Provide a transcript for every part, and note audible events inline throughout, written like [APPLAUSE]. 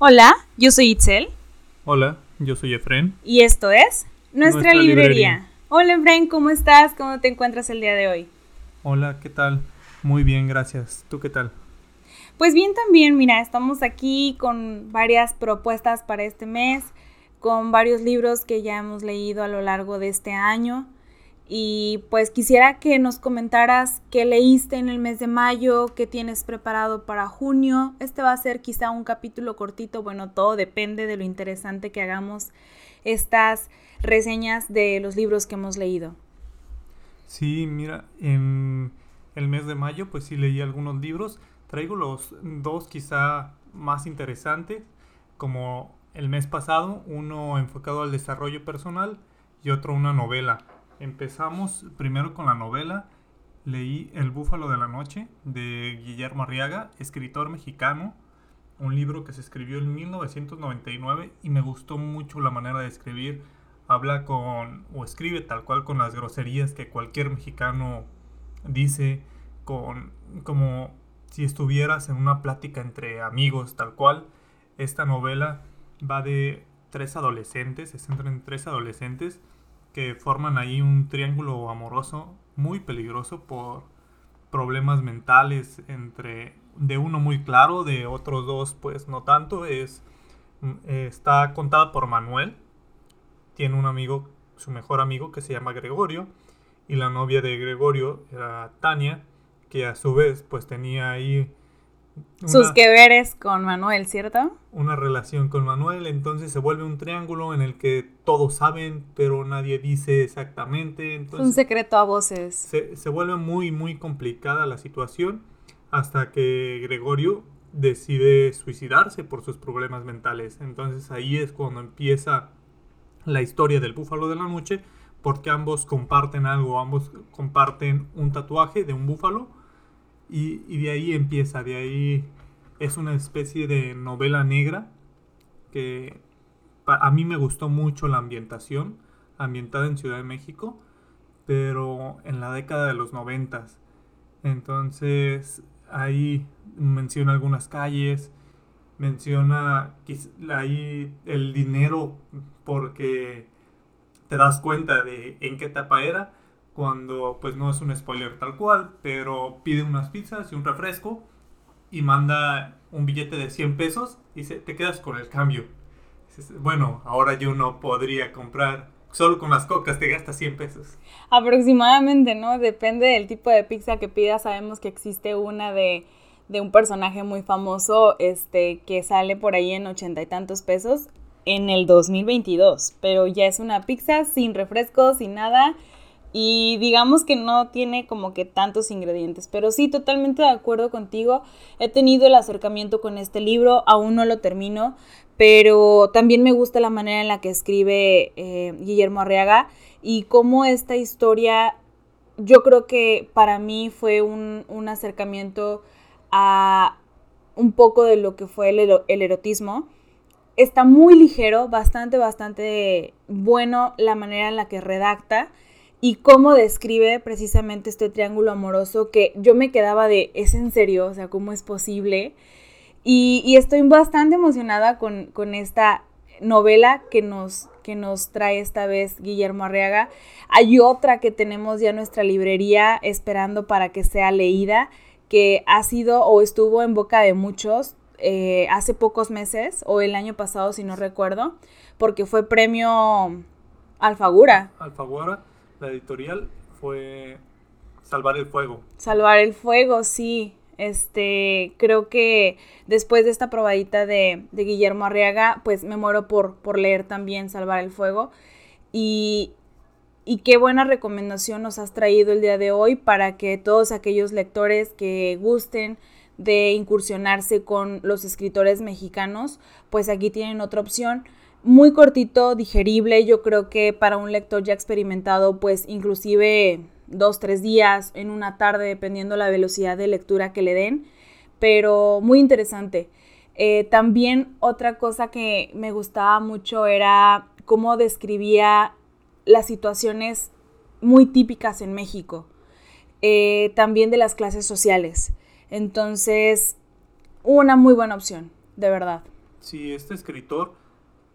Hola, yo soy Itzel. Hola, yo soy Efren. Y esto es Nuestra, librería. Hola Efren, ¿cómo estás? ¿Cómo te encuentras el día de hoy? Hola, ¿qué tal? Muy bien, gracias. ¿Tú qué tal? Pues bien también, mira, estamos aquí con varias propuestas para este mes, con varios libros que ya hemos leído a lo largo de este año. Y pues quisiera que nos comentaras qué leíste en el mes de mayo, qué tienes preparado para junio. Este va a ser quizá un capítulo cortito, bueno, todo depende de lo interesante que hagamos estas reseñas de los libros que hemos leído. Sí, mira, en el mes de mayo pues sí leí algunos libros. Traigo los dos quizá más interesantes, como el mes pasado, uno enfocado al desarrollo personal y otro una novela. Empezamos primero con la novela. Leí El Búfalo de la Noche de Guillermo Arriaga, escritor mexicano. Un libro que se escribió en 1999 y me gustó mucho la manera de escribir. Habla con, o escribe tal cual con las groserías que cualquier mexicano dice, con, como si estuvieras en una plática entre amigos, tal cual. Esta novela va de tres adolescentes, se centra en tres adolescentes que forman ahí un triángulo amoroso muy peligroso por problemas mentales entre de uno muy claro, de otros dos pues no tanto, es mm, está contada por Manuel, tiene un amigo, su mejor amigo que se llama Gregorio y la novia de Gregorio era Tania, que a su vez pues tenía ahí sus que veres con Manuel, ¿cierto? Una relación con Manuel, entonces se vuelve un triángulo en el que todos saben, pero nadie dice exactamente. Entonces, un secreto a voces. Se, se vuelve muy, muy complicada la situación hasta que Gregorio decide suicidarse por sus problemas mentales. Entonces ahí es cuando empieza la historia del búfalo de la noche, porque ambos comparten algo, ambos comparten un tatuaje de un búfalo y, de ahí empieza, de ahí es una especie de novela negra que a mí me gustó mucho la ambientación, ambientada en Ciudad de México, pero en la década de los noventas. Entonces ahí menciona algunas calles, menciona ahí el dinero porque te das cuenta de en qué etapa era cuando pues no es un spoiler tal cual, pero pide unas pizzas y un refresco y manda un billete de 100 pesos y te quedas con el cambio. bueno, ahora yo no podría comprar, solo con las cocas te gastas 100 pesos. Aproximadamente, ¿no? Depende del tipo de pizza que pidas, sabemos que existe una de, de un personaje muy famoso este, que sale por ahí en ochenta y tantos pesos en el 2022, pero ya es una pizza sin refresco, sin nada y digamos que no tiene como que tantos ingredientes, pero sí, totalmente de acuerdo contigo. He tenido el acercamiento con este libro, aún no lo termino, pero también me gusta la manera en la que escribe eh, Guillermo Arriaga y cómo esta historia, yo creo que para mí fue un, acercamiento a un poco de lo que fue el erotismo. Está muy ligero, bastante, bastante bueno la manera en la que redacta y cómo describe precisamente este triángulo amoroso que yo me quedaba de, ¿es en serio? O sea, ¿cómo es posible? Y, estoy bastante emocionada con, esta novela que nos, que nos trae esta vez Guillermo Arriaga. Hay otra que tenemos ya en nuestra librería esperando para que sea leída, que ha sido o estuvo en boca de muchos eh, hace pocos meses o el año pasado, si no recuerdo, porque fue premio Alfagura. Alfagura la editorial fue Salvar el Fuego. Salvar el Fuego, sí. Este, creo que después de esta probadita de, Guillermo Arriaga, pues me muero por, por leer también Salvar el Fuego. Y, y qué buena recomendación nos has traído el día de hoy para que todos aquellos lectores que gusten de incursionarse con los escritores mexicanos, pues aquí tienen otra opción muy cortito, digerible, yo creo que para un lector ya experimentado, pues inclusive dos, tres días en una tarde, dependiendo la velocidad de lectura que le den, pero muy interesante. Eh, también otra cosa que me gustaba mucho era cómo describía las situaciones muy típicas en México, eh, también de las clases sociales. Entonces, una muy buena opción, de verdad. Sí, este escritor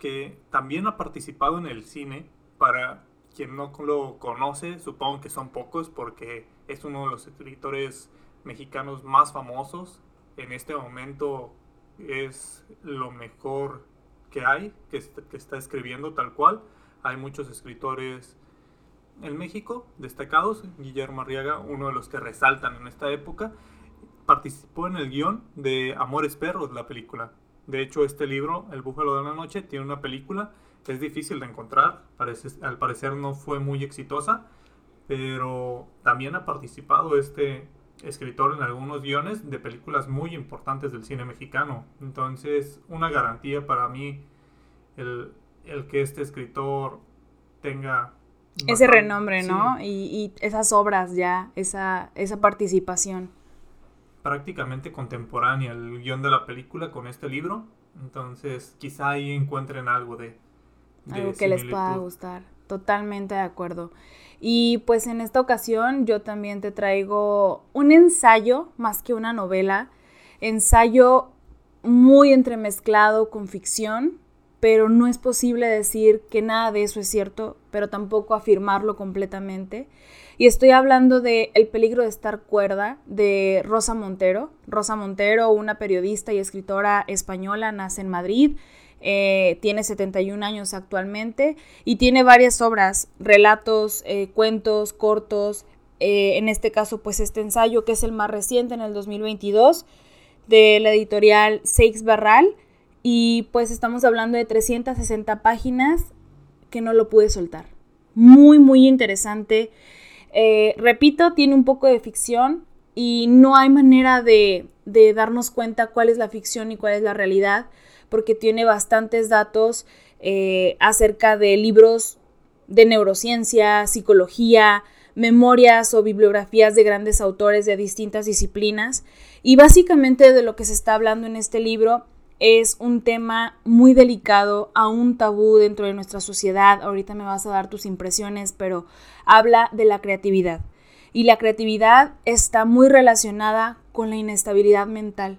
que también ha participado en el cine, para quien no lo conoce, supongo que son pocos porque es uno de los escritores mexicanos más famosos. En este momento es lo mejor que hay, que, está escribiendo tal cual. Hay muchos escritores en México destacados. Guillermo Arriaga, uno de los que resaltan en esta época, participó en el guion de Amores Perros, la película. De hecho, este libro, El Búfalo de la Noche, tiene una película es difícil de encontrar. al parecer no fue muy exitosa, pero también ha participado este escritor en algunos guiones de películas muy importantes del cine mexicano. Entonces, una garantía para mí el, que este escritor tenga... Ese renombre, ¿no? Y, y, esas obras ya, esa, esa participación. Prácticamente contemporánea el guion de la película con este libro. Entonces, quizá ahí encuentren algo de... algo que les pueda gustar. Totalmente de acuerdo. Y pues en esta ocasión yo también te traigo un ensayo más que una novela, ensayo muy entremezclado con ficción, pero no es posible decir que nada de eso es cierto, pero tampoco afirmarlo completamente. Y estoy hablando de El peligro de estar cuerda de Rosa Montero. Rosa Montero, una periodista y escritora española, nace en Madrid eh, tiene 71 años actualmente y tiene varias obras, relatos, eh, cuentos, cortos, eh, en este caso pues este ensayo que es el más reciente en el 2022 de la editorial Seix Barral y pues estamos hablando de 360 páginas que no lo pude soltar. Muy, muy interesante. repito, tiene un poco de ficción y no hay manera de, de darnos cuenta cuál es la ficción y cuál es la realidad porque tiene bastantes datos eh, acerca de libros de neurociencia, psicología, memorias o bibliografías de grandes autores de distintas disciplinas. Y básicamente de lo que se está hablando en este libro es un tema muy delicado, aún tabú dentro de nuestra sociedad. Ahorita me vas a dar tus impresiones, pero habla de la creatividad. Y la creatividad está muy relacionada con la inestabilidad mental.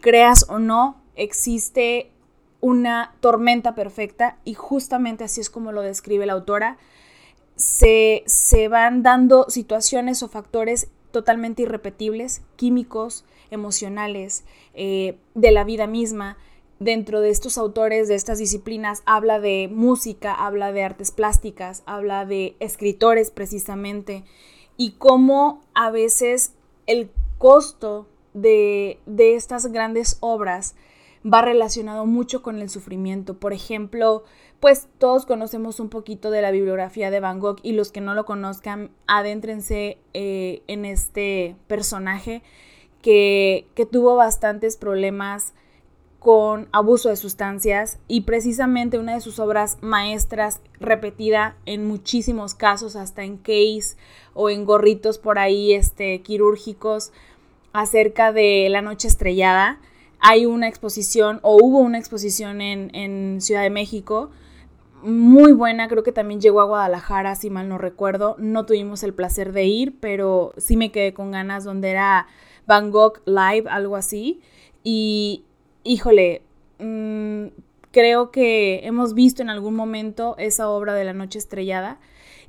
Creas o no, existe una tormenta perfecta y justamente así es como lo describe la autora. Se, van dando situaciones o factores totalmente irrepetibles, químicos, emocionales, eh, de la vida misma. Dentro de estos autores, de estas disciplinas, habla de música, habla de artes plásticas, habla de escritores precisamente, y cómo a veces el costo de, de estas grandes obras va relacionado mucho con el sufrimiento. Por ejemplo, pues todos conocemos un poquito de la bibliografía de Van Gogh y los que no lo conozcan, adéntrense eh, en este personaje que, que tuvo bastantes problemas con abuso de sustancias y precisamente una de sus obras maestras repetida en muchísimos casos, hasta en case o en gorritos por ahí este, quirúrgicos acerca de la noche estrellada. Hay una exposición o hubo una exposición en, Ciudad de México muy buena, creo que también llegó a Guadalajara, si mal no recuerdo. No tuvimos el placer de ir, pero sí me quedé con ganas donde era Van Gogh Live, algo así. Y híjole, mm, creo que hemos visto en algún momento esa obra de la noche estrellada.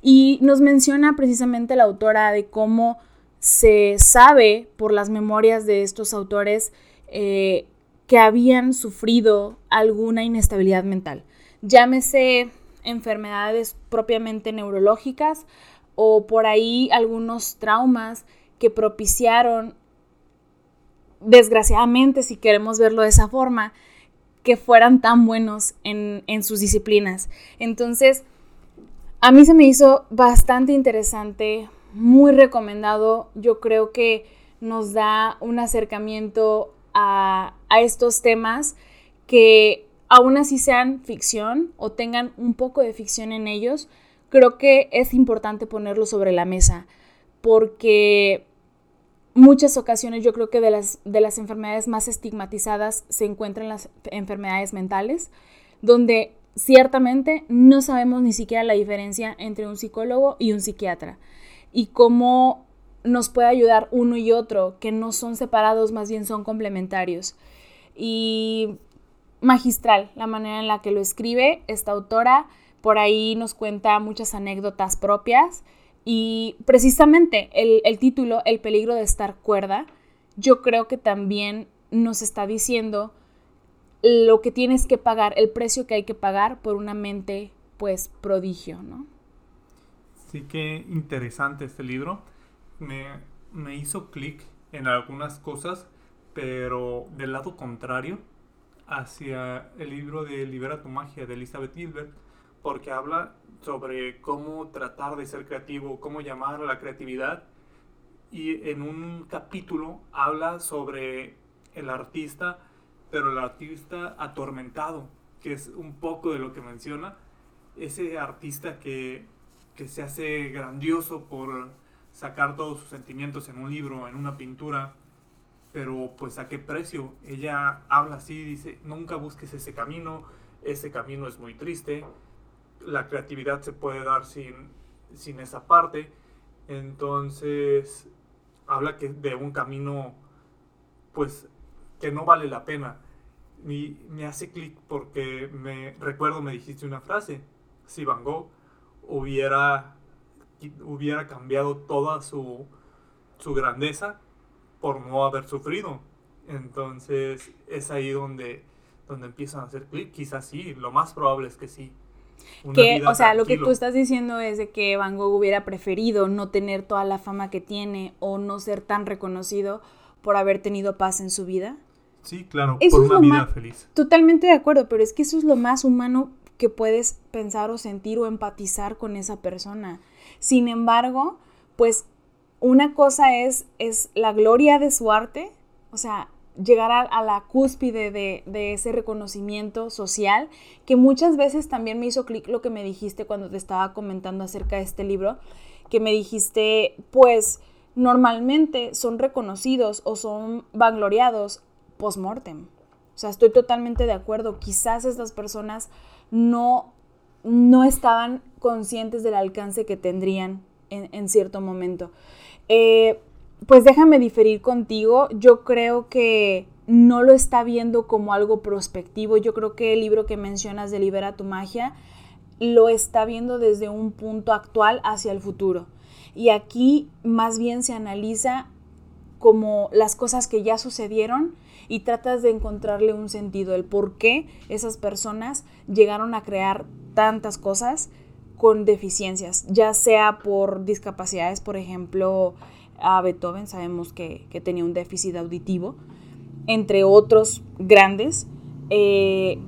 Y nos menciona precisamente la autora de cómo se sabe por las memorias de estos autores eh, que habían sufrido alguna inestabilidad mental. Llámese enfermedades propiamente neurológicas o por ahí algunos traumas que propiciaron, desgraciadamente, si queremos verlo de esa forma, que fueran tan buenos en, en sus disciplinas. Entonces, a mí se me hizo bastante interesante, muy recomendado. Yo creo que nos da un acercamiento a, estos temas que aún así sean ficción o tengan un poco de ficción en ellos, creo que es importante ponerlo sobre la mesa porque muchas ocasiones yo creo que de las, de las enfermedades más estigmatizadas se encuentran las enfermedades mentales, donde ciertamente no sabemos ni siquiera la diferencia entre un psicólogo y un psiquiatra y cómo nos puede ayudar uno y otro, que no son separados, más bien son complementarios. Y magistral la manera en la que lo escribe esta autora. Por ahí nos cuenta muchas anécdotas propias y precisamente el, el título, El peligro de estar cuerda, yo creo que también nos está diciendo lo que tienes que pagar, el precio que hay que pagar por una mente, pues, prodigio, ¿no? Sí, qué interesante este libro. Me, me hizo clic en algunas cosas, pero del lado contrario, hacia el libro de Libera tu magia de Elizabeth Gilbert, porque habla sobre cómo tratar de ser creativo, cómo llamar a la creatividad. Y en un capítulo habla sobre el artista, pero el artista atormentado, que es un poco de lo que menciona. Ese artista que, que se hace grandioso por sacar todos sus sentimientos en un libro, en una pintura, pero pues a qué precio. Ella habla así, dice, nunca busques ese camino, ese camino es muy triste, la creatividad se puede dar sin, sin esa parte. Entonces, habla que de un camino, pues, que no vale la pena. Me hace clic porque me recuerdo, me dijiste una frase, si Van Gogh hubiera, hubiera cambiado toda su, su grandeza por no haber sufrido. Entonces es ahí donde, donde empiezan a hacer clic. Quizás sí, lo más probable es que sí. que, o sea, lo que tú estás diciendo es de que Van Gogh hubiera preferido no tener toda la fama que tiene o no ser tan reconocido por haber tenido paz en su vida. Sí, claro, por una vida feliz. Totalmente de acuerdo, pero es que eso es lo más humano que puedes pensar o sentir o empatizar con esa persona. Sin embargo, pues una cosa es, es la gloria de su arte, o sea, llegar a, la cúspide de, de, ese reconocimiento social, que muchas veces también me hizo clic lo que me dijiste cuando te estaba comentando acerca de este libro, que me dijiste, pues normalmente son reconocidos o son vangloriados post-mortem. O sea, estoy totalmente de acuerdo. Quizás estas personas no, no estaban conscientes del alcance que tendrían en, en cierto momento. Eh, pues déjame diferir contigo. Yo creo que no lo está viendo como algo prospectivo. Yo creo que el libro que mencionas de Libera tu magia lo está viendo desde un punto actual hacia el futuro. Y aquí más bien se analiza como las cosas que ya sucedieron y tratas de encontrarle un sentido, el por qué esas personas llegaron a crear tantas cosas con deficiencias, ya sea por discapacidades, por ejemplo, a Beethoven sabemos que, tenía un déficit auditivo, entre otros grandes. Eh,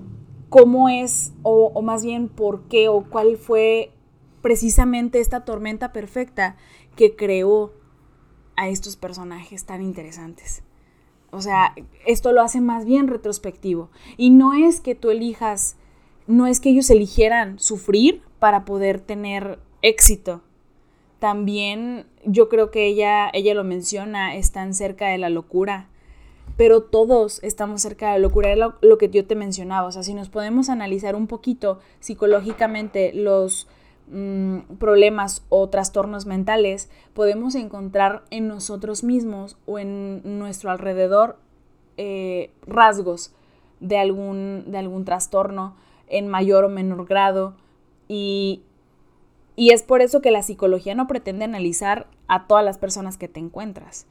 ¿Cómo es, o, o más bien por qué, o cuál fue precisamente esta tormenta perfecta que creó a estos personajes tan interesantes? O sea, esto lo hace más bien retrospectivo. Y no es que tú elijas, no es que ellos eligieran sufrir para poder tener éxito. También yo creo que ella, ella lo menciona, están cerca de la locura. Pero todos estamos cerca de la locura, es lo, que yo te mencionaba. O sea, si nos podemos analizar un poquito psicológicamente los mm, problemas o trastornos mentales, podemos encontrar en nosotros mismos o en nuestro alrededor eh, rasgos de algún, de algún trastorno en mayor o menor grado y, es por eso que la psicología no pretende analizar a todas las personas que te encuentras,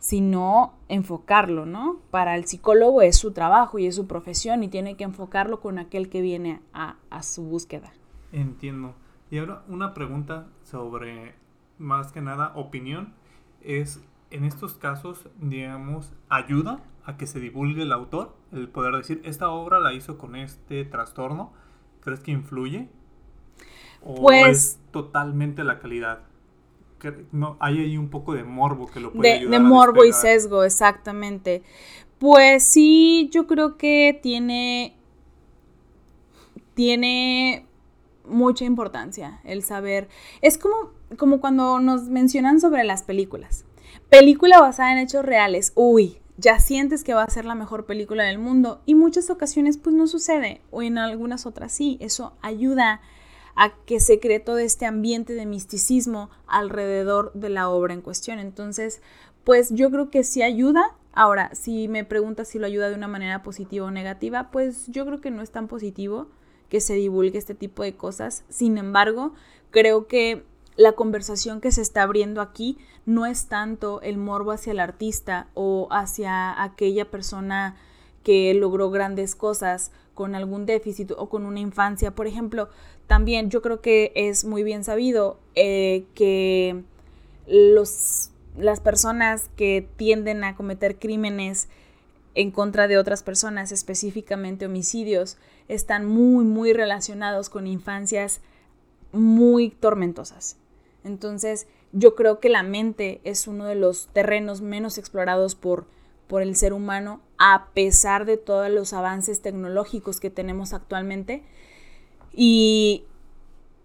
sino enfocarlo, ¿no? Para el psicólogo es su trabajo y es su profesión y tiene que enfocarlo con aquel que viene a, a su búsqueda. Entiendo. Y ahora una pregunta sobre, más que nada, opinión, es, en estos casos, digamos, ayuda a que se divulgue el autor, el poder decir, esta obra la hizo con este trastorno, ¿crees que influye? ¿O pues es totalmente la calidad? No, hay ahí un poco de morbo que lo puede de, ayudar De morbo y sesgo, exactamente. Pues sí, yo creo que tiene. Tiene mucha importancia el saber. Es como, como cuando nos mencionan sobre las películas. Película basada en hechos reales. Uy, ya sientes que va a ser la mejor película del mundo. Y muchas ocasiones pues no sucede. O en algunas otras sí. Eso ayuda a que se cree todo este ambiente de misticismo alrededor de la obra en cuestión. Entonces, pues yo creo que sí ayuda Ahora, si me preguntas si lo ayuda de una manera positiva o negativa, pues yo creo que no es tan positivo que se divulgue este tipo de cosas. Sin embargo, creo que la conversación que se está abriendo aquí no es tanto el morbo hacia el artista o hacia aquella persona que logró grandes cosas con algún déficit o con una infancia. Por ejemplo, también yo creo que es muy bien sabido eh, que los, las personas que tienden a cometer crímenes en contra de otras personas, específicamente homicidios, están muy, muy relacionados con infancias muy tormentosas. Entonces, yo creo que la mente es uno de los terrenos menos explorados por, por el ser humano, a pesar de todos los avances tecnológicos que tenemos actualmente. Y,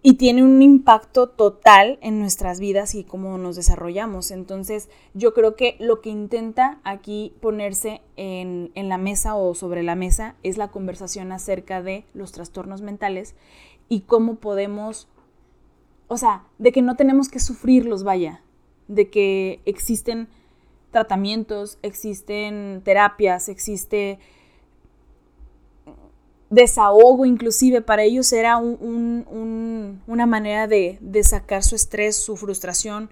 y tiene un impacto total en nuestras vidas y cómo nos desarrollamos. Entonces, yo creo que lo que intenta aquí ponerse en, en, la mesa o sobre la mesa es la conversación acerca de los trastornos mentales y cómo podemos o sea, de que no tenemos que sufrirlos, vaya, de que existen tratamientos, existen terapias, existe desahogo inclusive, para ellos era una manera de, sacar su estrés, su frustración.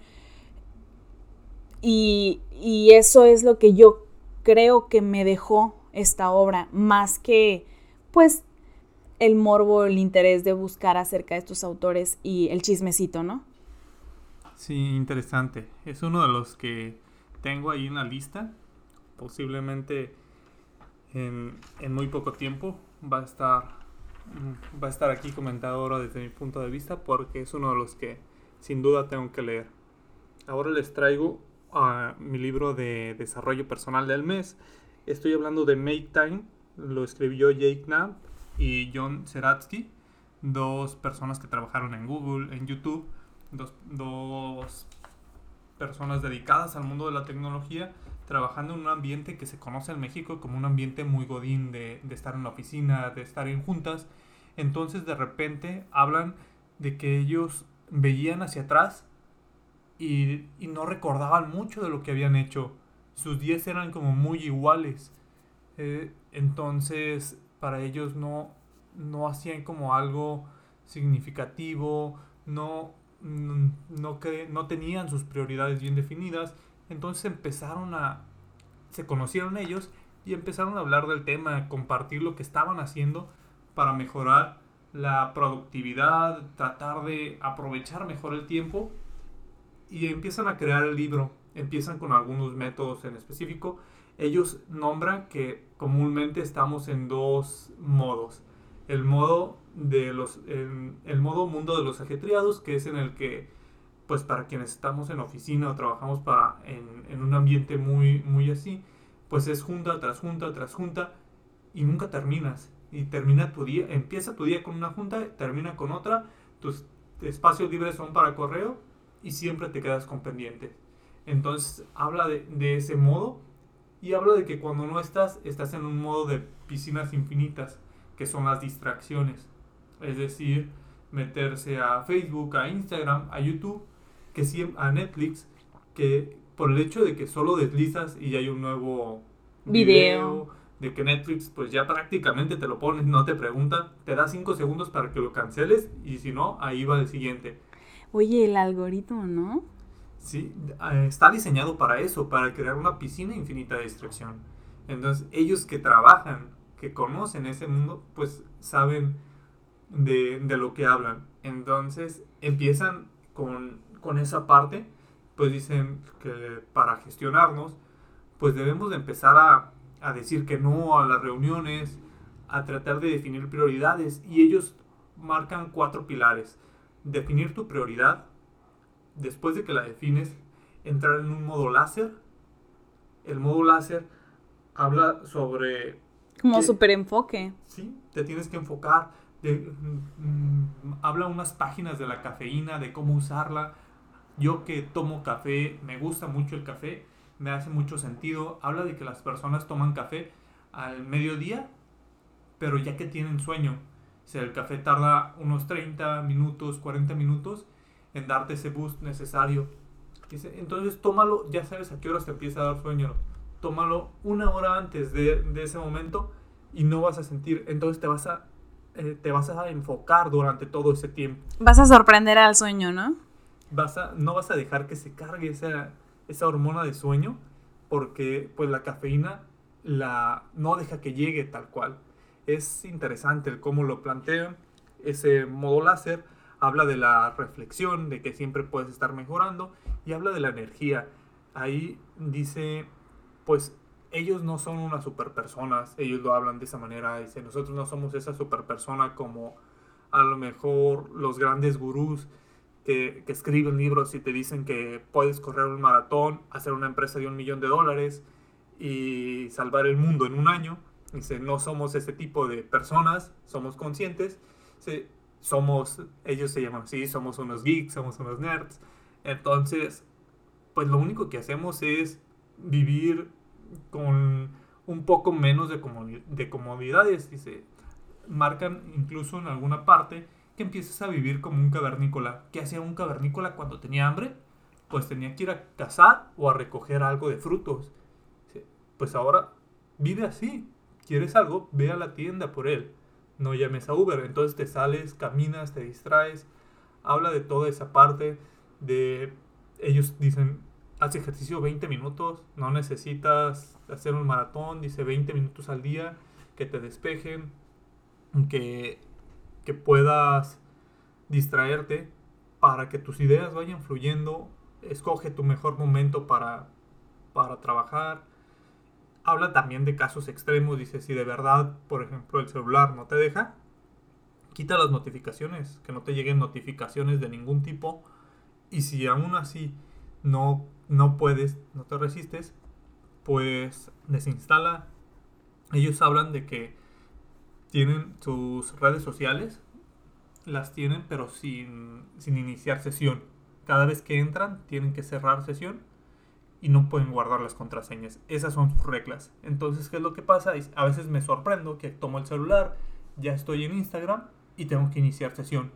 Y, y eso es lo que yo creo que me dejó esta obra, más que pues el morbo, el interés de buscar acerca de estos autores y el chismecito, ¿no? Sí, interesante. Es uno de los que tengo ahí en la lista. Posiblemente en, muy poco tiempo va a estar va a estar aquí comentado ahora desde mi punto de vista porque es uno de los que sin duda tengo que leer. Ahora les traigo a mi libro de desarrollo personal del mes. Estoy hablando de Make Time, lo escribió Jake Knapp y John Seratsky, dos personas que trabajaron en Google, en YouTube, dos, dos personas dedicadas al mundo de la tecnología, trabajando en un ambiente que se conoce en México como un ambiente muy godín de, de estar en la oficina, de estar juntas. Entonces de repente hablan de que ellos veían hacia atrás y, y, no recordaban mucho de lo que habían hecho. Sus días eran como muy iguales. Eh, entonces para ellos no, no hacían como algo significativo, no, no, no tenían sus prioridades bien definidas, entonces empezaron a, se conocieron ellos y empezaron a hablar del tema, compartir lo que estaban haciendo para mejorar la productividad, tratar de aprovechar mejor el tiempo. Y empiezan a crear el libro, empiezan con algunos métodos en específico. Ellos nombran que comúnmente estamos en dos modos. El modo de los el, modo mundo de los ajetreados, que es en el que pues para quienes estamos en oficina o trabajamos para en, un ambiente muy muy así, pues es junta tras junta tras junta y nunca terminas. Y termina tu día, empieza tu día con una junta, termina con otra, tus espacios libres son para correo y siempre te quedas con pendientes. Entonces habla de, ese modo y hablo de que cuando no estás, estás en un modo de piscinas infinitas, que son las distracciones. Es decir, meterse a Facebook, a Instagram, a YouTube, que a Netflix, que por el hecho de que solo deslizas y hay un nuevo video, de que Netflix pues ya prácticamente te lo pones, no te pregunta, te da 5 segundos para que lo canceles y si no, ahí va el siguiente. Oye, el algoritmo, ¿no? Sí, eh, está diseñado para eso, para crear una piscina infinita de distracción. Entonces, ellos que trabajan, que conocen ese mundo, pues saben de, lo que hablan. Entonces, empiezan con, con, esa parte, pues dicen que para gestionarnos, pues debemos de empezar a, a decir que no a las reuniones, a tratar de definir prioridades. Y ellos marcan cuatro pilares. Definir tu prioridad, después de que la defines, entrar en un modo láser. El modo láser habla sobre... Como super enfoque. Sí, te tienes que enfocar. Mm, habla unas páginas de la cafeína, de cómo usarla. Yo que tomo café, me gusta mucho el café, me hace mucho sentido. Habla de que las personas toman café al mediodía, pero ya que tienen sueño. O sea, el café tarda unos 30 minutos, 40 minutos en darte ese boost necesario. Entonces tómalo, ya sabes a qué horas te empieza a dar sueño. Tómalo una hora antes de, de ese momento y no vas a sentir, entonces te vas a, eh, te vas a enfocar durante todo ese tiempo. Vas a sorprender al sueño, ¿no? Vas a, no vas a dejar que se cargue esa, esa hormona de sueño porque pues la cafeína la, no deja que llegue tal cual. Es interesante el cómo lo plantean. Ese modo láser habla de la reflexión, de que siempre puedes estar mejorando y habla de la energía. Ahí dice, pues ellos no son unas super personas, ellos lo hablan de esa manera, dice, nosotros no somos esa super persona como a lo mejor los grandes gurús que, escriben libros y te dicen que puedes correr un maratón, hacer una empresa de un millón de dólares y salvar el mundo en un año. Dice, no somos ese tipo de personas, somos conscientes, somos, ellos se llaman así, somos unos geeks, somos unos nerds. Entonces, pues lo único que hacemos es vivir con un poco menos de, de comodidades. Dice, marcan incluso en alguna parte que empieces a vivir como un cavernícola. ¿Qué hacía un cavernícola cuando tenía hambre? Pues tenía que ir a cazar o a recoger algo de frutos. Pues ahora vive así. ¿Quieres algo? Ve a la tienda por él. No llames a Uber. Entonces te sales, caminas, te distraes. Habla de toda esa parte de... Ellos dicen, haz ejercicio 20 minutos, no necesitas hacer un maratón, dice 20 minutos al día, que te despejen, que, que puedas distraerte para que tus ideas vayan fluyendo, escoge tu mejor momento para, para trabajar. Habla también de casos extremos, dice si de verdad, por ejemplo, el celular no te deja, quita las notificaciones, que no te lleguen notificaciones de ningún tipo. Y si aún así no no puedes, no te resistes, pues desinstala. Ellos hablan de que tienen sus redes sociales, las tienen pero sin, sin iniciar sesión. Cada vez que entran tienen que cerrar sesión y no pueden guardar las contraseñas. Esas son sus reglas. Entonces, ¿qué es lo que pasa? A veces me sorprendo que tomo el celular, ya estoy en Instagram y tengo que iniciar sesión.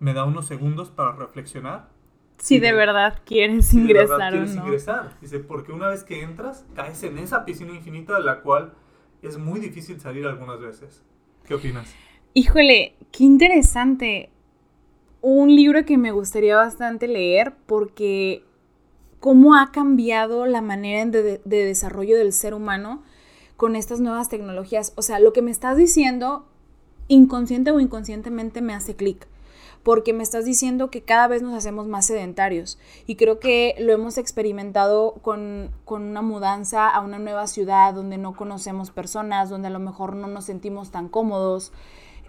Me da unos segundos para reflexionar si de verdad quieres ingresar quieres ingresar. Dice, porque una vez que entras, caes en esa piscina infinita de la cual es muy difícil salir algunas veces. ¿Qué opinas? Híjole, qué interesante. Un libro que me gustaría bastante leer porque cómo ha cambiado la manera de, de desarrollo del ser humano con estas nuevas tecnologías. O sea, lo que me estás diciendo, inconsciente o inconscientemente, me hace clic porque me estás diciendo que cada vez nos hacemos más sedentarios y creo que lo hemos experimentado con, una mudanza a una nueva ciudad donde no conocemos personas, donde a lo mejor no nos sentimos tan cómodos.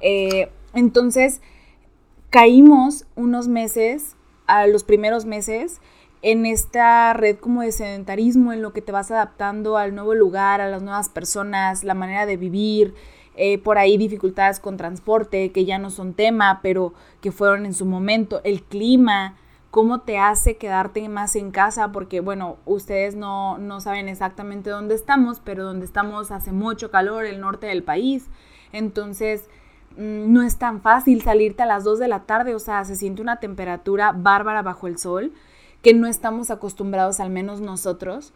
Eh, entonces, caímos unos meses, a los primeros meses, en esta red como de sedentarismo, en lo que te vas adaptando al nuevo lugar, a las nuevas personas, la manera de vivir, eh, por ahí dificultades con transporte que ya no son tema, pero que fueron en su momento, el clima, cómo te hace quedarte más en casa, porque bueno, ustedes no, no saben exactamente dónde estamos, pero donde estamos hace mucho calor, el norte del país, entonces mm, no es tan fácil salirte a las 2 de la tarde, o sea, se siente una temperatura bárbara bajo el sol que no estamos acostumbrados, al menos nosotros.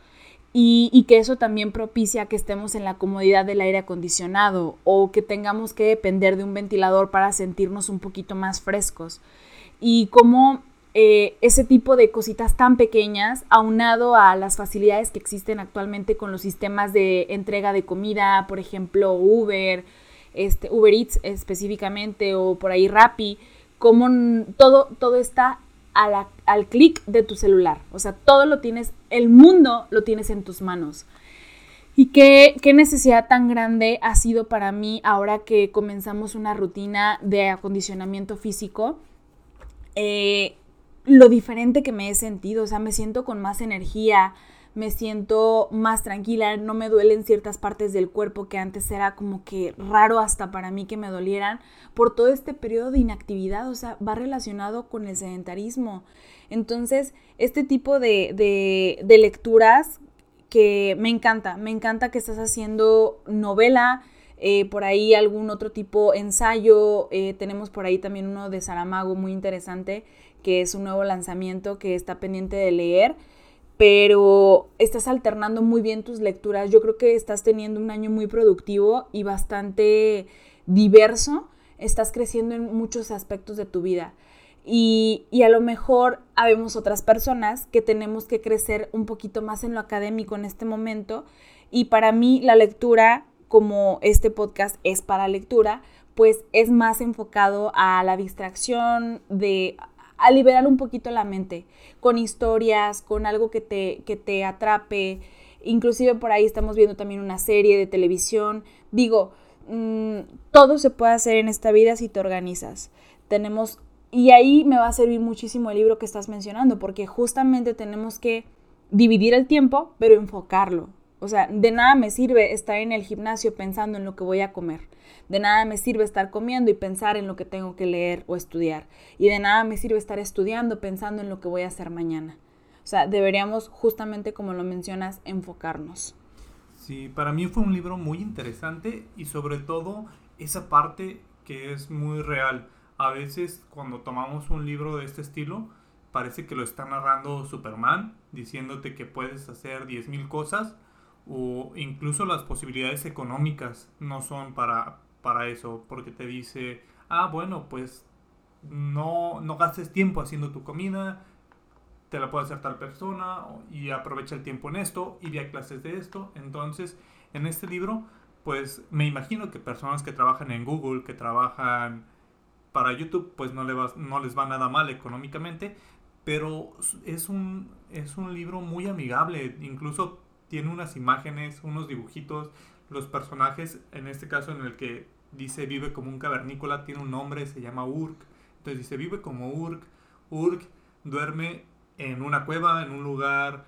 Y, que eso también propicia que estemos en la comodidad del aire acondicionado o que tengamos que depender de un ventilador para sentirnos un poquito más frescos. Y como eh, ese tipo de cositas tan pequeñas, aunado a las facilidades que existen actualmente con los sistemas de entrega de comida, por ejemplo Uber, este, Uber Eats específicamente o por ahí Rappi, como todo, todo está al clic de tu celular. O sea, todo lo tienes, el mundo lo tienes en tus manos. Y qué, qué, necesidad tan grande ha sido para mí ahora que comenzamos una rutina de acondicionamiento físico. Eh, lo diferente que me he sentido, o sea, me siento con más energía, me siento más tranquila, no me duelen ciertas partes del cuerpo que antes era como que raro hasta para mí que me dolieran por todo este periodo de inactividad, o sea, va relacionado con el sedentarismo. Entonces, este tipo de, de, lecturas que me encanta, me encanta que estás haciendo novela, eh, por ahí algún otro tipo ensayo, eh, tenemos por ahí también uno de Saramago muy interesante, que es un nuevo lanzamiento que está pendiente de leer pero estás alternando muy bien tus lecturas. Yo creo que estás teniendo un año muy productivo y bastante diverso. Estás creciendo en muchos aspectos de tu vida. Y, y, a lo mejor habemos otras personas que tenemos que crecer un poquito más en lo académico en este momento. Y para mí la lectura, como este podcast es para lectura, pues es más enfocado a la distracción, de a liberar un poquito la mente, con historias, con algo que te, que te atrape. Inclusive por ahí estamos viendo también una serie de televisión. Digo, mm, todo se puede hacer en esta vida si te organizas. Tenemos, y ahí me va a servir muchísimo el libro que estás mencionando, porque justamente tenemos que dividir el tiempo, pero enfocarlo. O sea, de nada me sirve estar en el gimnasio pensando en lo que voy a comer. De nada me sirve estar comiendo y pensar en lo que tengo que leer o estudiar. Y de nada me sirve estar estudiando pensando en lo que voy a hacer mañana. O sea, deberíamos justamente, como lo mencionas, enfocarnos. Sí, para mí fue un libro muy interesante y sobre todo esa parte que es muy real. A veces cuando tomamos un libro de este estilo, parece que lo está narrando Superman, diciéndote que puedes hacer 10.000 cosas o incluso las posibilidades económicas no son para, para eso, porque te dice, ah, bueno, pues no, no gastes tiempo haciendo tu comida, te la puede hacer tal persona y aprovecha el tiempo en esto y ve clases de esto. Entonces, en este libro, pues me imagino que personas que trabajan en Google, que trabajan para YouTube, pues no, le va, no les va nada mal económicamente, pero es un, es un libro muy amigable, incluso tiene unas imágenes, unos dibujitos, los personajes, en este caso en el que dice vive como un cavernícola, tiene un nombre, se llama Urk. Entonces dice vive como Urk. Urk duerme en una cueva, en un lugar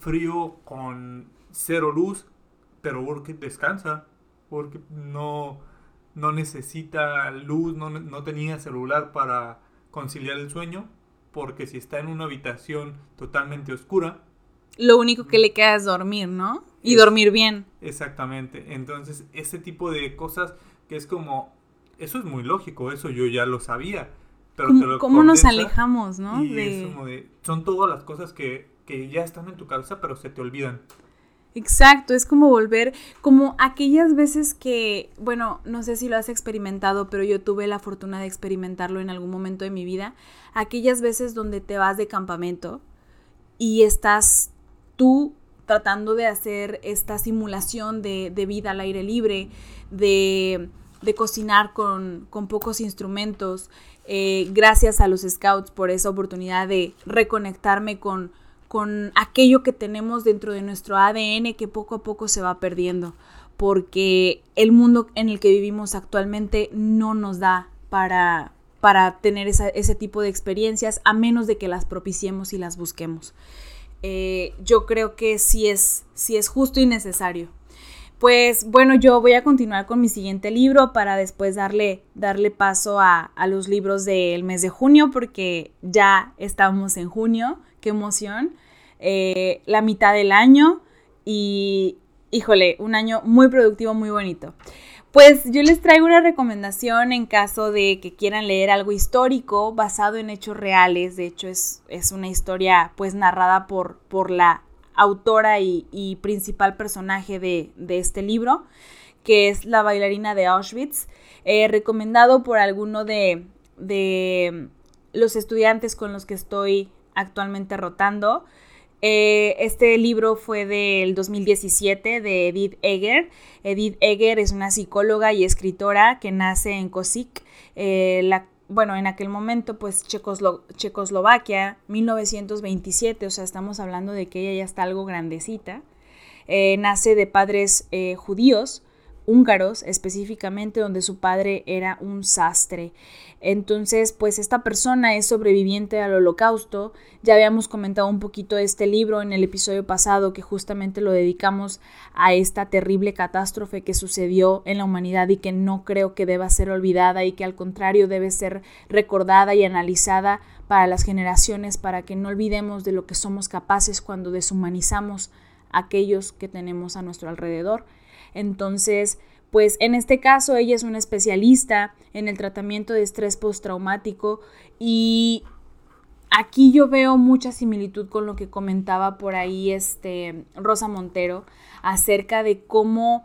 frío con cero luz, pero Urk descansa. Urk no, no necesita luz, no, no tenía celular para conciliar el sueño, porque si está en una habitación totalmente oscura, lo único que le queda es dormir, ¿no? Y dormir bien. Exactamente. Entonces, ese tipo de cosas que es como, eso es muy lógico, eso yo ya lo sabía. Pero ¿Cómo, ¿cómo nos alejamos, no? de... son todas las cosas que, que ya están en tu cabeza, pero se te olvidan. Exacto, es como volver, como aquellas veces que, bueno, no sé si lo has experimentado, pero yo tuve la fortuna de experimentarlo en algún momento de mi vida, aquellas veces donde te vas de campamento y estás tú tratando de hacer esta simulación de, vida al aire libre, de, cocinar con, pocos instrumentos, eh, gracias a los scouts por esa oportunidad de reconectarme con, con aquello que tenemos dentro de nuestro ADN que poco a poco se va perdiendo, porque el mundo en el que vivimos actualmente no nos da para, para tener ese tipo de experiencias, a menos de que las propiciemos y las busquemos. Eh, yo creo que sí es, sí es justo y necesario. Pues bueno, yo voy a continuar con mi siguiente libro para después darle, darle paso a, los libros del mes de junio, porque ya estamos en junio, qué emoción. Eh, la mitad del año y, híjole, un año muy productivo, muy bonito. Pues yo les traigo una recomendación en caso de que quieran leer algo histórico basado en hechos reales. De hecho, es, es una historia pues narrada por, por la autora y, principal personaje de, este libro, que es la bailarina de Auschwitz, eh, recomendado por alguno de, de los estudiantes con los que estoy actualmente rotando. Eh, este libro fue del 2017 de Edith Egger. Edith Egger es una psicóloga y escritora que nace en Kosik, eh, bueno, en aquel momento, pues Checoslovaquia, 1927, o sea, estamos hablando de que ella ya está algo grandecita. Eh, nace de padres judíos, húngaros específicamente, donde su padre era un sastre. Entonces, pues esta persona es sobreviviente al holocausto. Ya habíamos comentado un poquito de este libro en el episodio pasado que justamente lo dedicamos a esta terrible catástrofe que sucedió en la humanidad y que no creo que deba ser olvidada y que al contrario debe ser recordada y analizada para las generaciones para que no olvidemos de lo que somos capaces cuando deshumanizamos a aquellos que tenemos a nuestro alrededor. Entonces, pues en este caso ella es una especialista en el tratamiento de estrés postraumático y aquí yo veo mucha similitud con lo que comentaba por ahí este Rosa Montero acerca de cómo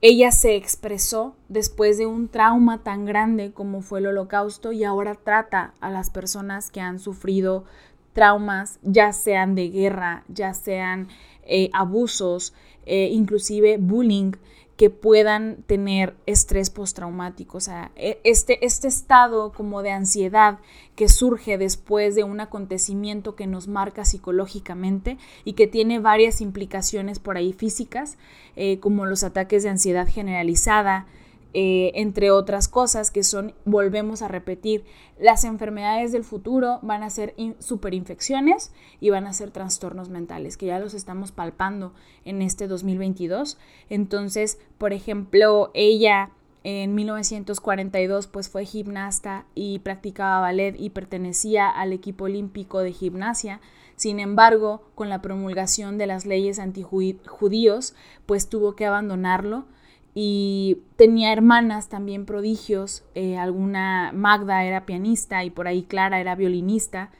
ella se expresó después de un trauma tan grande como fue el holocausto y ahora trata a las personas que han sufrido traumas, ya sean de guerra, ya sean eh, abusos, eh, inclusive bullying, que puedan tener estrés postraumático, o sea, e, este, este estado como de ansiedad que surge después de un acontecimiento que nos marca psicológicamente y que tiene varias implicaciones por ahí físicas, eh, como los ataques de ansiedad generalizada, eh, entre otras cosas que son, volvemos a repetir, las enfermedades del futuro van a ser superinfecciones y van a ser trastornos mentales, que ya los estamos palpando en este 2022. Entonces, por ejemplo, ella en 1942 pues fue gimnasta y practicaba ballet y pertenecía al equipo olímpico de gimnasia. Sin embargo, con la promulgación de las leyes antijudíos, pues tuvo que abandonarlo y tenía hermanas también prodigios, eh, alguna Magda era pianista y por ahí Clara era violinista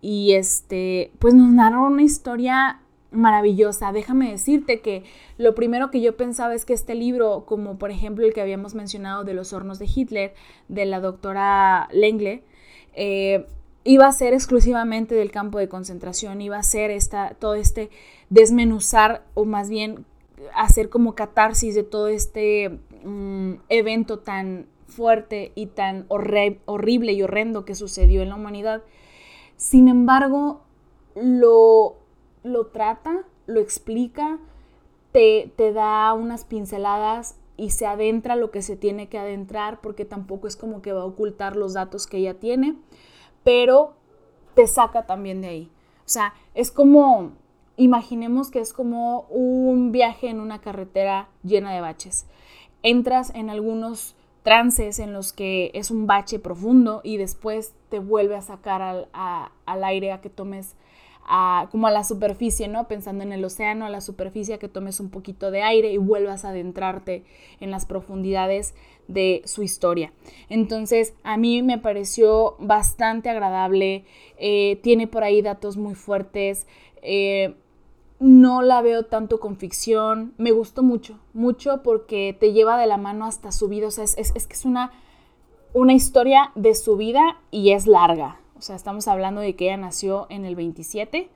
y este pues nos narró una historia maravillosa. Déjame decirte que lo primero que yo pensaba es que este libro, como por ejemplo el que habíamos mencionado de los hornos de Hitler, de la doctora Lengle, eh, iba a ser exclusivamente del campo de concentración, iba a ser esta, todo este desmenuzar o más bien hacer como catarsis de todo este mm, evento tan fuerte y tan horrible y horrendo que sucedió en la humanidad. Sin embargo, lo, lo trata, lo explica, te, te da unas pinceladas y se adentra lo que se tiene que adentrar porque tampoco es como que va a ocultar los datos que ella tiene, pero te saca también de ahí. O sea, es como imaginemos que es como un viaje en una carretera llena de baches. Entras en algunos trances en los que es un bache profundo y después te vuelve a sacar al, al aire a que tomes como a la superficie, ¿no? Pensando en el océano, a la superficie, a que tomes un poquito de aire y vuelvas a adentrarte en las profundidades de su historia. Entonces, a mí me pareció bastante agradable, eh, tiene por ahí datos muy fuertes. Eh, no la veo tanto con ficción. Me gustó mucho, mucho porque te lleva de la mano hasta su vida. O sea, es, que es una, una historia de su vida y es larga. O sea, estamos hablando de que ella nació en el 27.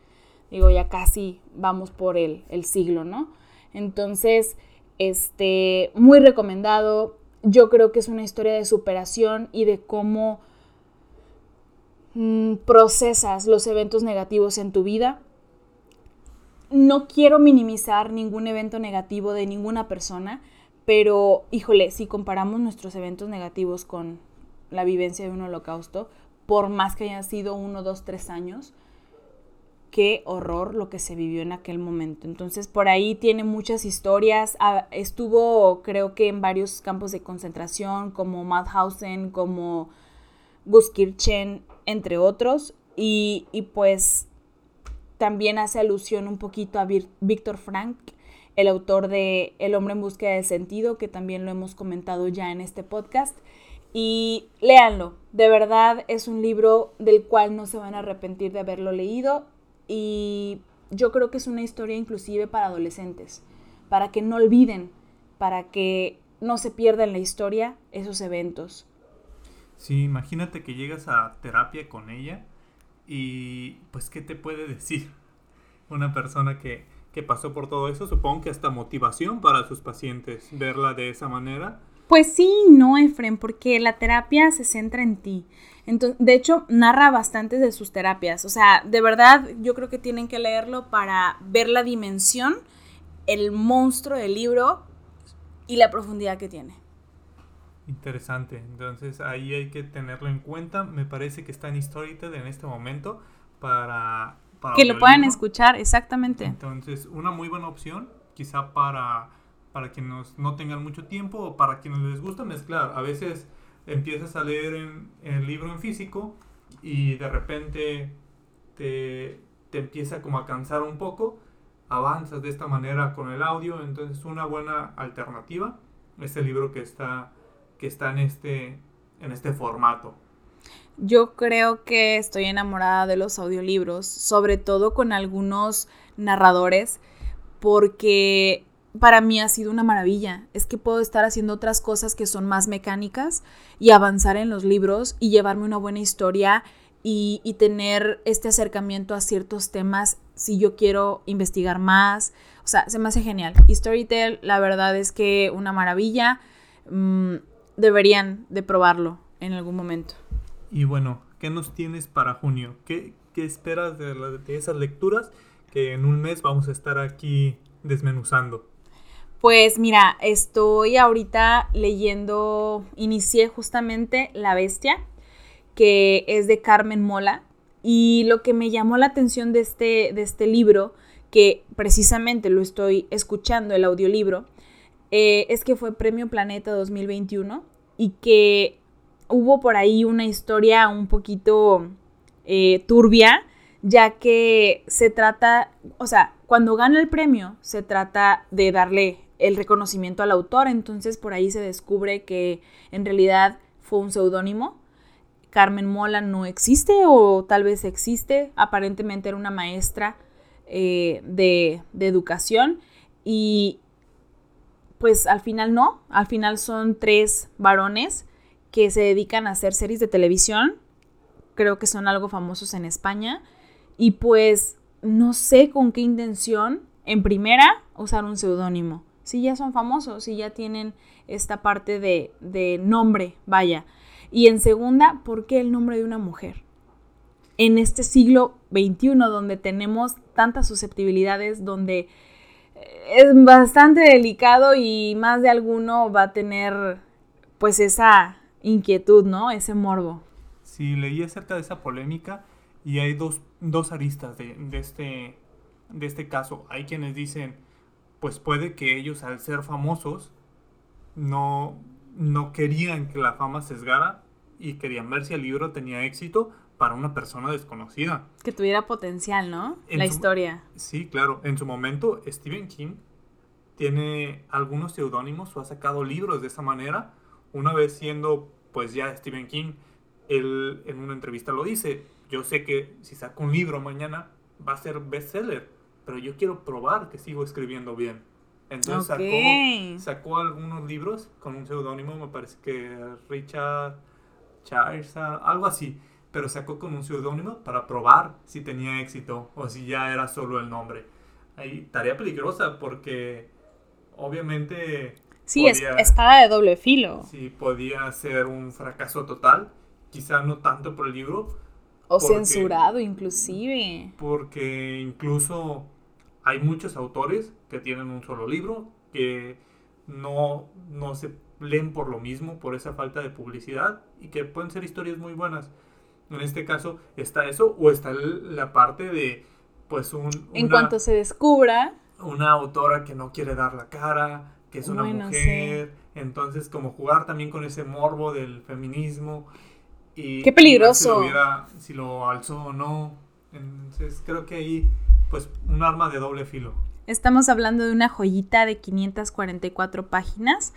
Digo, ya casi vamos por el, el siglo, ¿no? Entonces, este, muy recomendado. Yo creo que es una historia de superación y de cómo mm, procesas los eventos negativos en tu vida no quiero minimizar ningún evento negativo de ninguna persona, pero híjole, si comparamos nuestros eventos negativos con la vivencia de un holocausto, por más que hayan sido uno, dos, tres años, qué horror lo que se vivió en aquel momento. Entonces, por ahí tiene muchas historias. Ah, estuvo, creo que, en varios campos de concentración, como Mauthausen, como Guskirchen, entre otros. Y, y pues también hace alusión un poquito a Víctor Frank, el autor de El hombre en búsqueda de sentido, que también lo hemos comentado ya en este podcast. Y léanlo, de verdad es un libro del cual no se van a arrepentir de haberlo leído y yo creo que es una historia inclusive para adolescentes, para que no olviden, para que no se pierdan la historia esos eventos. Sí, imagínate que llegas a terapia con ella y pues, ¿qué te puede decir una persona que, que pasó por todo eso? Supongo que hasta motivación para sus pacientes, verla de esa manera. Pues sí, no, Efren, porque la terapia se centra en ti. Entonces, de hecho, narra bastante de sus terapias. O sea, de verdad, yo creo que tienen que leerlo para ver la dimensión, el monstruo del libro y la profundidad que tiene. Interesante, entonces ahí hay que tenerlo en cuenta. Me parece que está en Storytel en este momento para... que lo puedan escuchar, exactamente. Entonces, una muy buena opción, quizá para, para quienes no tengan mucho tiempo o para quienes les gusta mezclar. A veces empiezas a leer en, el libro en físico y de repente te, te empieza como a cansar un poco, avanzas de esta manera con el audio, entonces una buena alternativa es el libro que está que está en este, en este formato. Yo creo que estoy enamorada de los audiolibros, sobre todo con algunos narradores, porque para mí ha sido una maravilla. Es que puedo estar haciendo otras cosas que son más mecánicas y avanzar en los libros y llevarme una buena historia y, tener este acercamiento a ciertos temas si yo quiero investigar más. O sea, se me hace genial. Y Storytel, la verdad es que una maravilla. Mm, deberían de probarlo en algún momento. Y bueno, ¿qué nos tienes para junio? ¿Qué, esperas de, de esas lecturas que en un mes vamos a estar aquí desmenuzando? Pues mira, estoy ahorita leyendo, inicié justamente La Bestia, que es de Carmen Mola, y lo que me llamó la atención de este, de este libro, que precisamente lo estoy escuchando, el audiolibro, eh, es que fue Premio Planeta 2021 y que hubo por ahí una historia un poquito eh, turbia, ya que se trata, o sea, cuando gana el premio, se trata de darle el reconocimiento al autor, entonces por ahí se descubre que en realidad fue un seudónimo. Carmen Mola no existe o tal vez existe, aparentemente era una maestra eh, de, de educación y pues al final no, al final son tres varones que se dedican a hacer series de televisión, creo que son algo famosos en España, y pues no sé con qué intención, en primera, usar un seudónimo. Si ya son famosos, si ya tienen esta parte de, de nombre, vaya. Y en segunda, ¿por qué el nombre de una mujer? En este siglo XXI, donde tenemos tantas susceptibilidades, donde es bastante delicado y más de alguno va a tener pues esa inquietud, ¿no? Ese morbo. Sí, leí acerca de esa polémica y hay dos, aristas de, este, de este caso. Hay quienes dicen, pues puede que ellos al ser famosos no, no querían que la fama sesgara y querían ver si el libro tenía éxito para una persona desconocida. Que tuviera potencial, ¿no? la historia. Sí, claro. En su momento, Stephen King tiene algunos seudónimos o ha sacado libros de esa manera. Una vez siendo, pues ya Stephen King, él en una entrevista lo dice, yo sé que si saco un libro mañana va a ser bestseller, pero yo quiero probar que sigo escribiendo bien. Entonces sacó, sacó, algunos libros con un seudónimo, me parece que Richard Charles, algo así pero sacó con un seudónimo para probar si tenía éxito o si ya era solo el nombre. Ahí, tarea peligrosa porque obviamente... Sí, es espada de doble filo. Sí, podía ser un fracaso total, quizá no tanto por el libro. O censurado inclusive. Porque incluso hay muchos autores que tienen un solo libro que no, no se leen por lo mismo, por esa falta de publicidad y que pueden ser historias muy buenas. En este caso está eso o está la parte de, pues, un... En cuanto se descubra... Una autora que no quiere dar la cara, que es una mujer. Entonces, como jugar también con ese morbo del feminismo. Y, Qué peligroso. Si lo, alzó o no. Entonces, creo que ahí, pues, un arma de doble filo. Estamos hablando de una joyita de 544 páginas,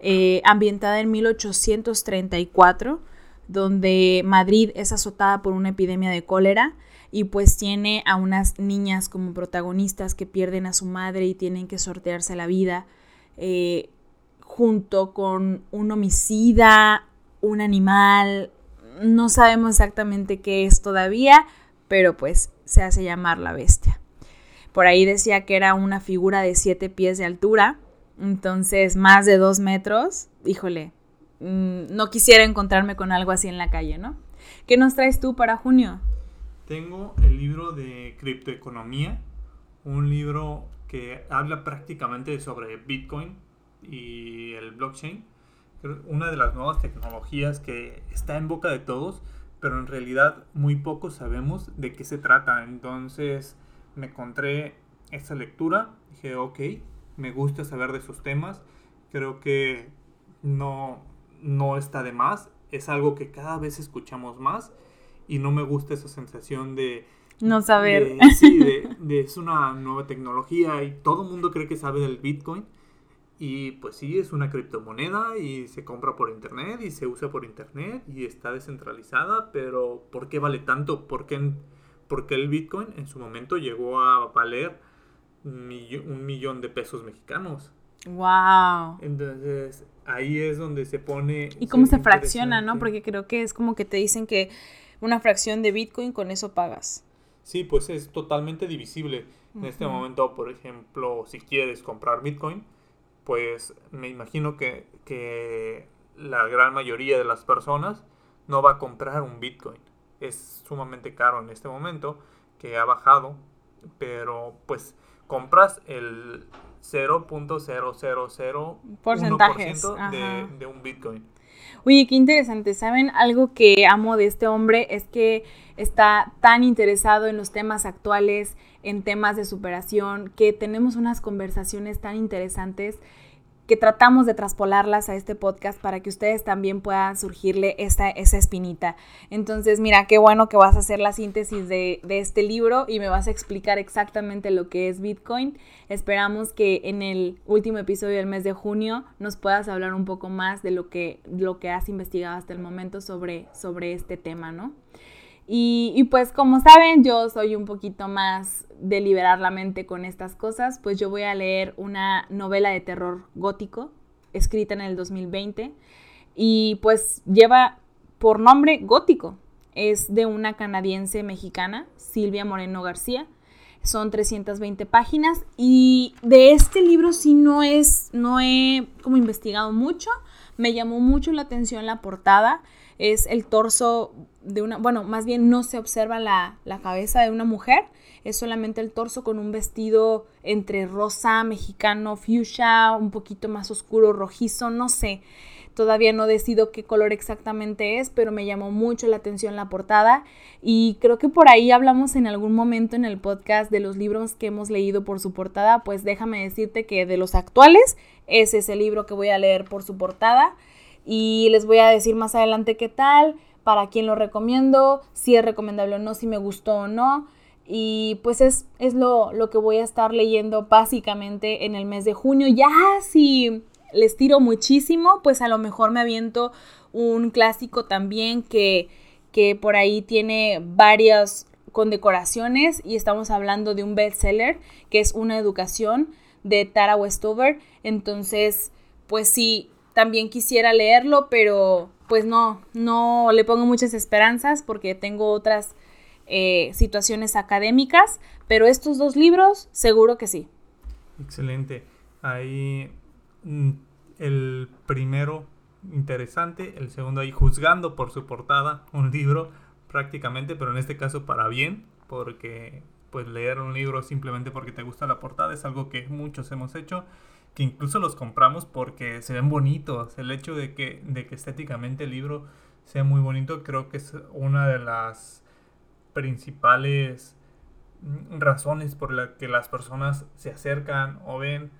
eh, ambientada en 1834 donde Madrid es azotada por una epidemia de cólera y pues tiene a unas niñas como protagonistas que pierden a su madre y tienen que sortearse la vida eh, junto con un homicida, un animal, no sabemos exactamente qué es todavía, pero pues se hace llamar la bestia. Por ahí decía que era una figura de siete pies de altura, entonces más de dos metros, híjole, Mm, no quisiera encontrarme con algo así en la calle, ¿no? ¿Qué nos traes tú para junio? Tengo el libro de criptoeconomía, un libro que habla prácticamente sobre Bitcoin y el blockchain, una de las nuevas tecnologías que está en boca de todos, pero en realidad muy pocos sabemos de qué se trata. Entonces me encontré esta lectura, dije, ok, me gusta saber de esos temas, creo que no, no está de más, es algo que cada vez escuchamos más y no me gusta esa sensación de... No saber. sí, de, es una nueva tecnología y todo el mundo cree que sabe del Bitcoin Y pues sí, es una criptomoneda y se compra por internet y se usa por internet y está descentralizada, pero ¿por qué vale tanto? ¿Por qué, porque el Bitcoin en su momento llegó a valer un millón de pesos mexicanos? Wow. Entonces, ahí es donde se pone... ¿Y cómo se fracciona, no? Porque creo que es como que te dicen que una fracción de Bitcoin con eso pagas. Sí, pues es totalmente divisible. En este momento, por ejemplo, si quieres comprar Bitcoin, pues me imagino que, que la gran mayoría de las personas no va a comprar un Bitcoin. Es sumamente caro en este momento, que ha bajado, pero pues compras el 0.0001% de, de un Bitcoin. Oye, qué interesante. ¿Saben? Algo que amo de este hombre es que está tan interesado en los temas actuales, en temas de superación, que tenemos unas conversaciones tan interesantes que tratamos de traspolarlas a este podcast para que ustedes también puedan surgirle esa, esa espinita. Entonces, mira, qué bueno que vas a hacer la síntesis de, de, este libro y me vas a explicar exactamente lo que es Bitcoin. Esperamos que en el último episodio del mes de junio nos puedas hablar un poco más de lo que, lo que has investigado hasta el momento sobre, sobre este tema, ¿no? Y, pues como saben, yo soy un poquito más de liberar la mente con estas cosas, pues yo voy a leer una novela de terror gótico escrita en el 2020 y pues lleva por nombre gótico. Es de una canadiense mexicana, Silvia Moreno García. Son 320 páginas y de este libro sí no es, no he como investigado mucho. Me llamó mucho la atención la portada es el torso de una, bueno, más bien no se observa la, cabeza de una mujer, es solamente el torso con un vestido entre rosa, mexicano, fuchsia, un poquito más oscuro, rojizo, no sé. Todavía no decido qué color exactamente es, pero me llamó mucho la atención la portada y creo que por ahí hablamos en algún momento en el podcast de los libros que hemos leído por su portada, pues déjame decirte que de los actuales, ese es el libro que voy a leer por su portada y les voy a decir más adelante qué tal, para quién lo recomiendo, si es recomendable o no, si me gustó o no. Y pues es, es lo, lo, que voy a estar leyendo básicamente en el mes de junio. Ya si les tiro muchísimo, pues a lo mejor me aviento un clásico también que, que por ahí tiene varias condecoraciones y estamos hablando de un bestseller que es Una educación de Tara Westover. Entonces, pues sí, también quisiera leerlo, pero pues no, no le pongo muchas esperanzas porque tengo otras eh, situaciones académicas, pero estos dos libros seguro que sí. Excelente. Ahí mm, el primero interesante, el segundo ahí juzgando por su portada, [LAUGHS] un libro prácticamente, pero en este caso para bien, porque pues leer un libro simplemente porque te gusta la portada es algo que muchos hemos hecho que incluso los compramos porque se ven bonitos. El hecho de que, de que estéticamente el libro sea muy bonito creo que es una de las principales razones por las que las personas se acercan o ven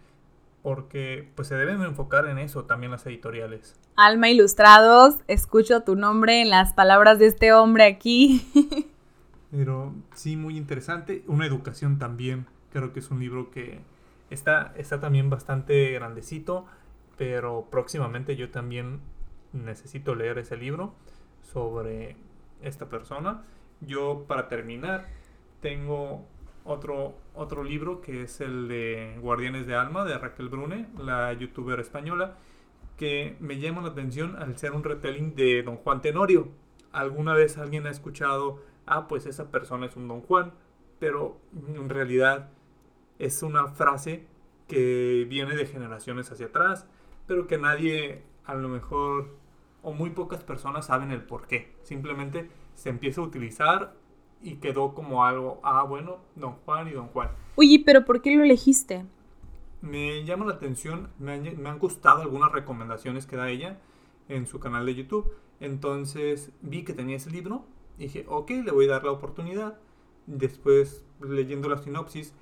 porque pues se deben enfocar en eso también las editoriales. Alma Ilustrados, escucho tu nombre en las palabras de este hombre aquí. [LAUGHS] Pero sí, muy interesante. Una educación también. Creo que es un libro que, Está, está también bastante grandecito, pero próximamente yo también necesito leer ese libro sobre esta persona. Yo, para terminar, tengo otro, otro libro que es el de Guardianes de Alma de Raquel Brune, la youtuber española, que me llama la atención al ser un retelling de Don Juan Tenorio. Alguna vez alguien ha escuchado, ah, pues esa persona es un Don Juan, pero en realidad es una frase que viene de generaciones hacia atrás, pero que nadie, a lo mejor, o muy pocas personas saben el por qué. Simplemente se empieza a utilizar y quedó como algo, ah, bueno, don Juan y don Juan. Oye, pero ¿por qué lo elegiste? Me llama la atención, me han, me han gustado algunas recomendaciones que da ella en su canal de YouTube. Entonces vi que tenía ese libro y dije, ok, le voy a dar la oportunidad. Después, leyendo la sinopsis,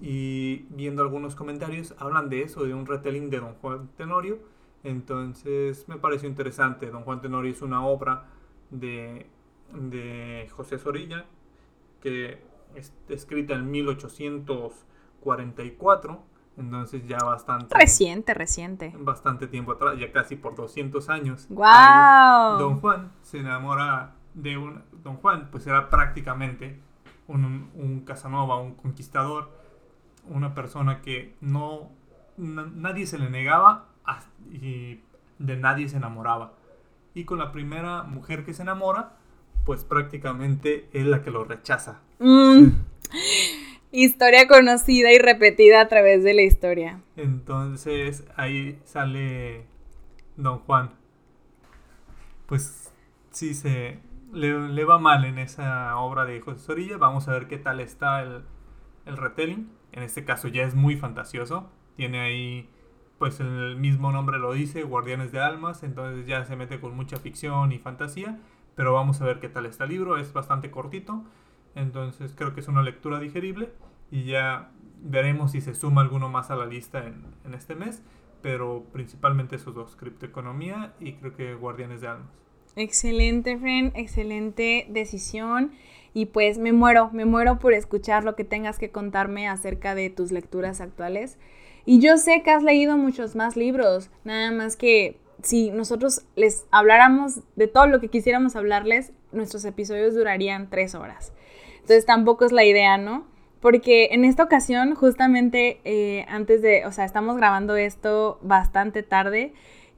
y viendo algunos comentarios hablan de eso, de un retelling de Don Juan Tenorio. Entonces me pareció interesante. Don Juan Tenorio es una obra de, de José Zorilla que es escrita en 1844. Entonces ya bastante... Reciente, reciente. Bastante tiempo atrás, ya casi por 200 años. ¡Wow! Don Juan se enamora de un... Don Juan pues era prácticamente un, un Casanova, un conquistador, una persona que no... nadie se le negaba y de nadie se enamoraba. Y con la primera mujer que se enamora, pues prácticamente es la que lo rechaza. Mm. Historia conocida y repetida a través de la historia. Entonces ahí sale Don Juan. Pues sí, se le, va mal en esa obra de José Sorilla. Vamos a ver qué tal está el, el retelling. En este caso ya es muy fantasioso. Tiene ahí, pues el mismo nombre lo dice, Guardianes de Almas. Entonces ya se mete con mucha ficción y fantasía. Pero vamos a ver qué tal está el libro. Es bastante cortito. Entonces creo que es una lectura digerible y ya veremos si se suma alguno más a la lista en, este mes, pero principalmente esos dos, criptoeconomía y creo que guardianes de almas. Excelente, friend, excelente decisión. Y pues me muero, me muero por escuchar lo que tengas que contarme acerca de tus lecturas actuales. Y yo sé que has leído muchos más libros, nada más que si nosotros les habláramos de todo lo que quisiéramos hablarles, nuestros episodios durarían tres horas. Entonces tampoco es la idea, ¿no? Porque en esta ocasión, justamente eh, antes de, o sea, estamos grabando esto bastante tarde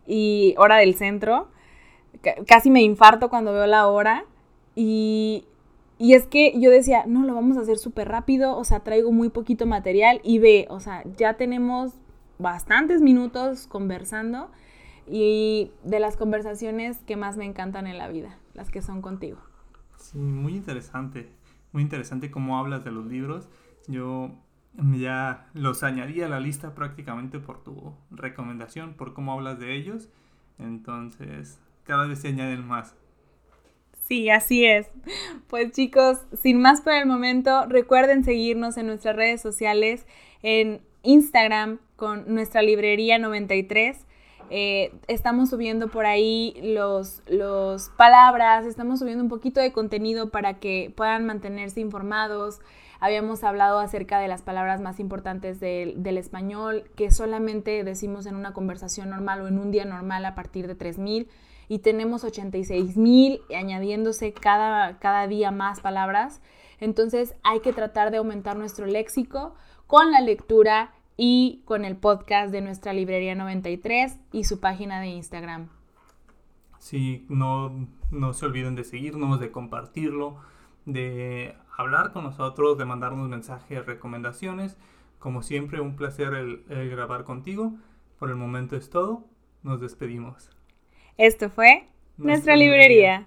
y hora del centro. casi me infarto cuando veo la hora. Y, y es que yo decía, no, lo vamos a hacer súper rápido, o sea, traigo muy poquito material y ve, o sea, ya tenemos bastantes minutos conversando y de las conversaciones que más me encantan en la vida, las que son contigo. Sí, muy interesante muy interesante cómo hablas de los libros. Yo ya los añadí a la lista prácticamente por tu recomendación, por cómo hablas de ellos. Entonces, cada vez se añaden más. Sí, así es. Pues chicos, sin más por el momento, recuerden seguirnos en nuestras redes sociales, en Instagram con nuestra librería 93 eh, estamos subiendo por ahí los, los palabras, estamos subiendo un poquito de contenido para que puedan mantenerse informados. Habíamos hablado acerca de las palabras más importantes del, del español, que solamente decimos en una conversación normal o en un día normal a partir de 3000 y tenemos 86.000 añadiéndose cada, cada día más palabras. Entonces hay que tratar de aumentar nuestro léxico con la lectura y con el podcast de nuestra librería 93 y su página de Instagram. Sí, no, no se olviden de seguirnos, de compartirlo, de hablar con nosotros, de mandarnos mensajes, recomendaciones. Como siempre, un placer el, grabar contigo. Por el momento es todo. Nos despedimos. Esto fue nuestra, librería.